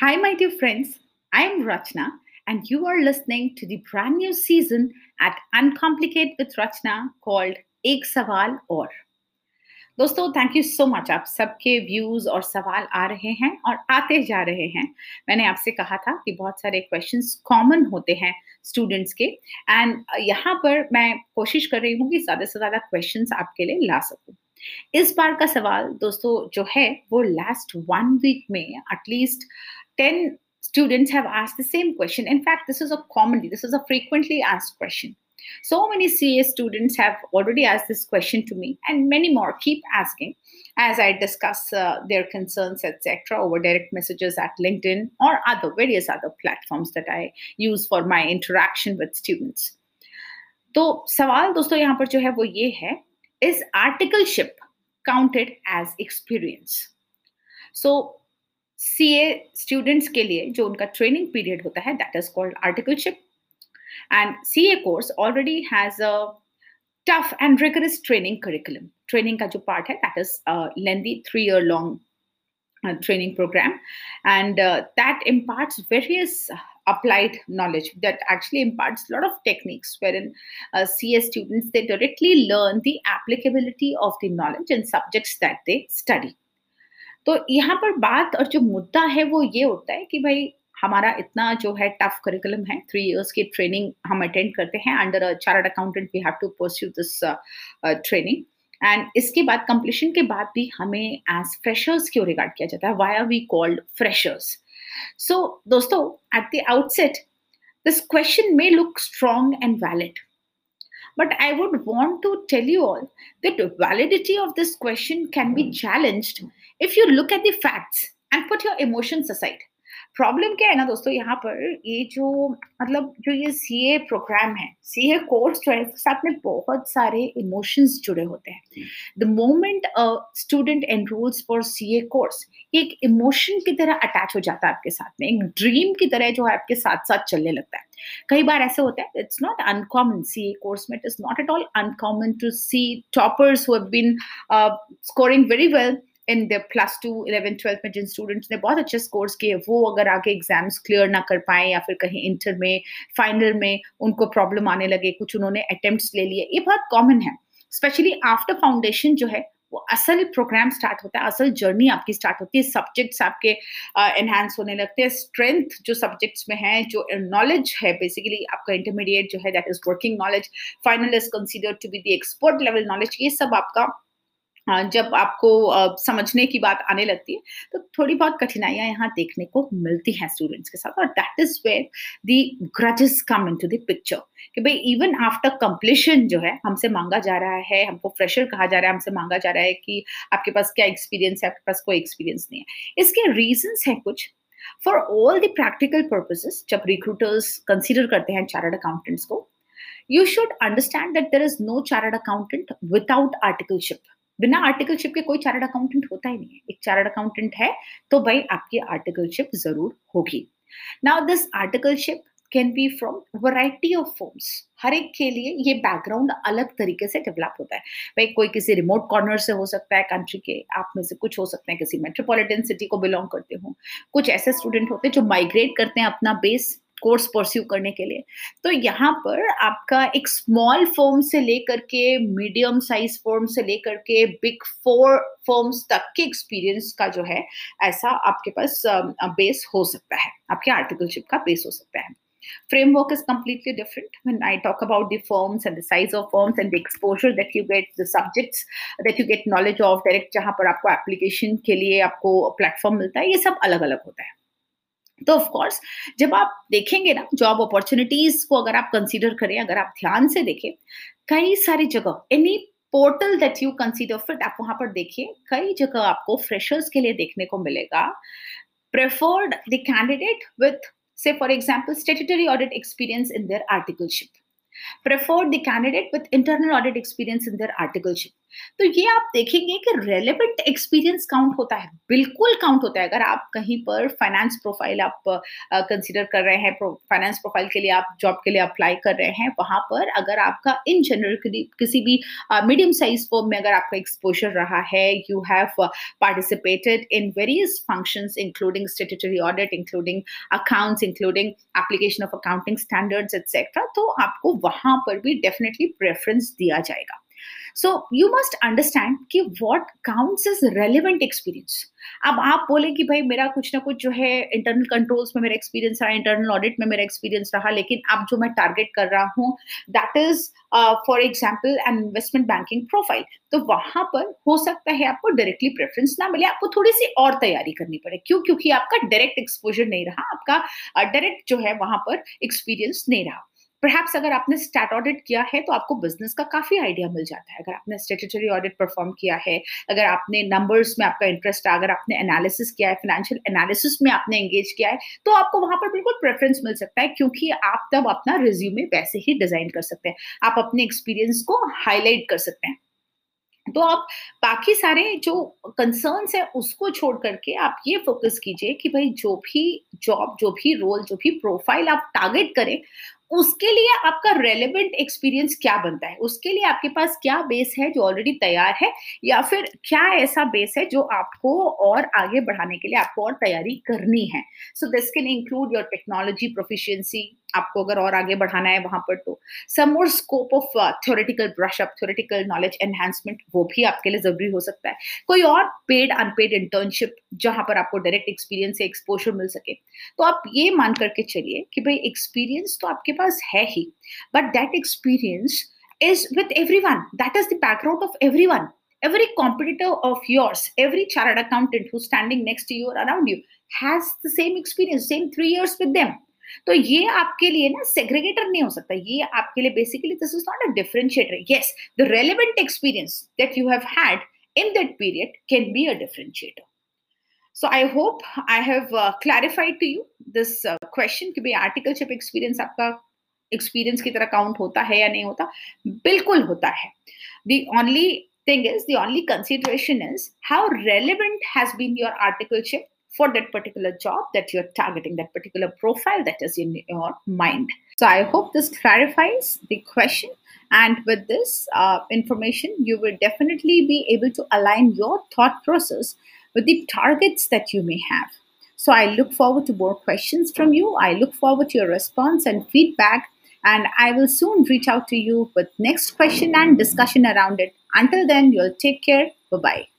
Hi, my dear friends. I am Rachna, and you are listening to the brand new season at Uncomplicate with Rachna called एक सवाल और दोस्तों thank you so much आप सबके views और सवाल आ रहे हैं और आते जा रहे हैं। मैंने आपसे कहा था कि बहुत सारे क्वेश्चंस कॉमन होते हैं स्टूडेंट्स के। एंड यहाँ पर मैं कोशिश कर रही हूँ कि ज़्यादा से ज़्यादा क्वेश्चंस आपके लिए ला सकूँ। इस बार का सवाल, दोस्तों, जो है, वो लास्ट वन वीक में at least ten students have asked the same question in fact this is a commonly this is a frequently asked question so many C A students have already asked this question to me and many more keep asking as I discuss their concerns etcetera over direct messages at LinkedIn और other various other platforms that I use for my interaction with students तो सवाल, दोस्तों, यहाँ पर जो है, वो ये है is articleship counted as experience? So C A students के लिए जो उनका ट्रेनिंग पीरियड होता है that is called articleship and C A course already has a tough and rigorous training curriculum training का जो पार्ट है that is lengthy three year long training program. And uh, that imparts various applied knowledge that actually imparts a lot of techniques wherein uh, CS students they directly learn the applicability of the knowledge in subjects that they study तो यहाँ पर बात और जो मुद्दा है वो ये होता है कि भाई हमारा इतना जो है टफ करिकुलम है थ्री इयर्स की ट्रेनिंग हम अटेंड करते हैं under a chartered accountant we have to pursue this training and इसके बाद कंप्लीशन के बाद भी हमें एज फ्रेशर्स क्यों रिगार्ड किया जाता है why are we called freshers So, dosto, at the outset, this question may look strong and valid. But I would want to tell you all that validity of this question can be hmm. challenged if you look at the facts and put your emotions aside. Problem क्या है ना दोस्तों यहाँ पर ये जो मतलब जो ये सी ए प्रोग्राम है सी ए कोर्स जो है साथ में बहुत सारे इमोशंस जुड़े होते हैं। The moment a student enrols for C A course एक इमोशन की तरह अटैच हो जाता है आपके साथ में एक ड्रीम की तरह जो है आपके साथ साथ चलने लगता है। कई बार ऐसे होता है it's not uncommon C A course में it is not at all uncommon to see toppers who have been scoring very well in the plus two eleven twelfth में जिन स्टूडेंट्स ने बहुत अच्छे स्कोर्स किए। वो अगर आगे एग्ज़ाम्स क्लियर ना कर पाए या फिर कहीं इंटर में फाइनल में उनको प्रॉब्लम आने लगे कुछ उन्होंने अटेम्प्ट ले लिए ये बहुत कॉमन है। स्पेशली आफ्टर फाउंडेशन जो है वो असल प्रोग्राम स्टार्ट होता है असल जर्नी आपकी स्टार्ट होती है। सब्जेक्ट्स आपके एनहांस uh, होने लगते हैं। स्ट्रेंथ जो सब्जेक्ट्स में है जो नॉलेज है बेसिकली आपका इंटरमीडिएट जो है that is working knowledge final is considered to be the expert level knowledge ये सब आपका जब आपको समझने की बात आने लगती है तो थोड़ी बहुत कठिनाइयाँ यहाँ देखने को मिलती हैं स्टूडेंट्स के साथ और that is where the grudges come into the picture कि भाई इवन आफ्टर कंप्लीशन जो है, हमसे मांगा जा रहा है, हमको फ्रेशर कहा जा रहा है, हमसे मांगा जा रहा है कि आपके पास क्या एक्सपीरियंस है, आपके पास कोई एक्सपीरियंस नहीं है। इसके रीजंस हैं कुछ। For all the practical purposes जब रिक्रूटर्स कंसिडर करते हैं चार्टर्ड अकाउंटेंट्स को you should understand that there is no chartered accountant without articleship बिना आर्टिकलशिप के कोई चार्टर्ड अकाउंटेंट होता ही नहीं है। एक चार्टर्ड अकाउंटेंट है तो भाई आपकी आर्टिकलशिप ज़रूर होगी। Now this articleship can be from variety of forms हर एक के लिए ये बैकग्राउंड अलग तरीके से डेवलप होता है। भाई कोई किसी रिमोट कॉर्नर से हो सकता है कंट्री के आप में से कुछ हो सकते हैं, किसी मेट्रोपॉलिटन सिटी को बिलोंग करते हो। कुछ ऐसे स्टूडेंट होते हैं जो माइग्रेट करते हैं अपना बेस कोर्स परस्यू करने के लिए। तो यहाँ पर आपका एक स्मॉल फॉर्म से लेकर के मीडियम साइज़ फॉर्म से लेकर के बिग फोर फॉर्म्स तक के एक्सपीरियंस का जो है, ऐसा आपके पास बेस हो सकता है। आपके आर्टिकलशिप का बेस हो सकता है। Framework is completely different. When i talk about the firms and the size of firms and the exposure that you get, the subjects that you get knowledge of, direct जहाँ पर आपको application के लिए आपको platform मिलता है, ये सब अलग अलग होता है। तो ऑफ़ कोर्स जब आप देखेंगे ना जॉब अपॉर्चुनिटीज़ को अगर आप कंसीडर करें, अगर आप ध्यान से देखें, कई सारी जगह any portal that you consider fit आप वहाँ पर देखिए, कई जगह आपको फ्रेशर्स के लिए देखने को मिलेगा। Preferred the candidate with say for example statutory audit experience in their articleship preferred the candidate with internal audit experience in their articleship तो ये आप देखेंगे कि रेलेवेंट एक्सपीरियंस काउंट होता है, बिल्कुल काउंट होता है। अगर आप कहीं पर फाइनेंस प्रोफ़ाइल आप कंसिडर कर रहे हैं फाइनेंस प्रोफ़ाइल के लिए आप जॉब के लिए अप्लाई कर रहे हैं, वहाँ पर अगर आपका इन जनरल किसी भी मीडियम साइज़ फॉर्म में अगर आपका एक्सपोजर रहा है you have participated in various functions including statutory audit including accounts including application of accounting standards etcetera तो आपको वहाँ पर भी डेफिनेटली प्रेफरेंस दिया जाएगा। सो यू मस्ट अंडरस्टैंड कि what counts is relevant experience अब आप बोले कि भाई मेरा कुछ ना कुछ जो है इंटरनल कंट्रोल्स में मेरा एक्सपीरियंस रहा इंटरनल ऑडिट में मेरा एक्सपीरियंस रहा लेकिन अब जो मैं टारगेट कर रहा हूँ that is for example an investment banking profile तो वहाँ पर हो सकता है आपको डायरेक्टली प्रेफरेंस ना मिले आपको थोड़ी सी और तैयारी करनी पड़े। क्यों? क्योंकि आपका डायरेक्ट एक्सपोजर नहीं रहा आपका डायरेक्ट uh, जो है वहाँ पर एक्सपीरियंस नहीं रहा। परहैप्स अगर आपने स्टैट ऑडिट किया है तो आपको बिज़नेस का काफ़ी आइडिया मिल जाता है। अगर आपने स्टेटरी ऑडिट परफॉर्म किया है, अगर आपने नंबर्स में आपका इंटरेस्ट है अगर आपने एनालिसिस किया है फाइनेंशियल एनालिसिस में आपने एंगेज किया है तो आपको वहाँ पर बिल्कुल प्रेफरेंस मिल सकता है, क्योंकि आप तब अपना रिज्यूमे वैसे ही डिज़ाइन कर सकते हैं। आप अपने एक्सपीरियंस को हाईलाइट कर सकते हैं। तो आप बाकी सारे जो कंसर्न्स है, उसको छोड़ करके आप ये फोकस कीजिए कि भाई जो भी जॉब जो भी रोल जो भी प्रोफ़ाइल आप टारगेट करें उसके लिए आपका रेलिवेंट एक्सपीरियंस क्या बनता है? उसके लिए आपके पास क्या बेस है जो ऑलरेडी तैयार है? या फिर क्या ऐसा बेस है जो आपको और आगे बढ़ाने के लिए आपको और तैयारी करनी है? So this can include your technology proficiency आपको अगर और आगे बढ़ाना है वहाँ पर तो some more scope of theoretical brush up theoretical knowledge enhancement वो भी आपके लिए ज़रूरी हो सकता है। कोई और पेड अनपेड इंटर्नशिप जहाँ पर आपको डायरेक्ट एक्सपीरियंस से एक्सपोजर मिल सके। तो आप ये मान करके चलिए कि भाई एक्सपीरियंस तो आपके पास है ही but that experience is with everyone that is the background of everyone every competitive of yours every chart accountant who standing next your around you has the same experience same three years with them तो ये आपके लिए ना सेग्रीगेटर नहीं हो सकता। ये आपके लिए basically this is not a differentiator yes the relevant experience that you have had in that period can be a differentiator so i hope i have uh, clarified to you this uh, question कि भाई articleship experience आपका experience की तरह count होता है या नहीं होता बिल्कुल होता है। The only thing is the only consideration is how relevant has been your articleship for that particular job that you're targeting, that particular profile that is in your mind. So I hope this clarifies the question. And with this uh, information, you will definitely be able to align your thought process with the targets that you may have. So I look forward to more questions from you. I look forward to your response and feedback. And I will soon reach out to you with next question and discussion around it. Until then, you'll take care. Bye bye.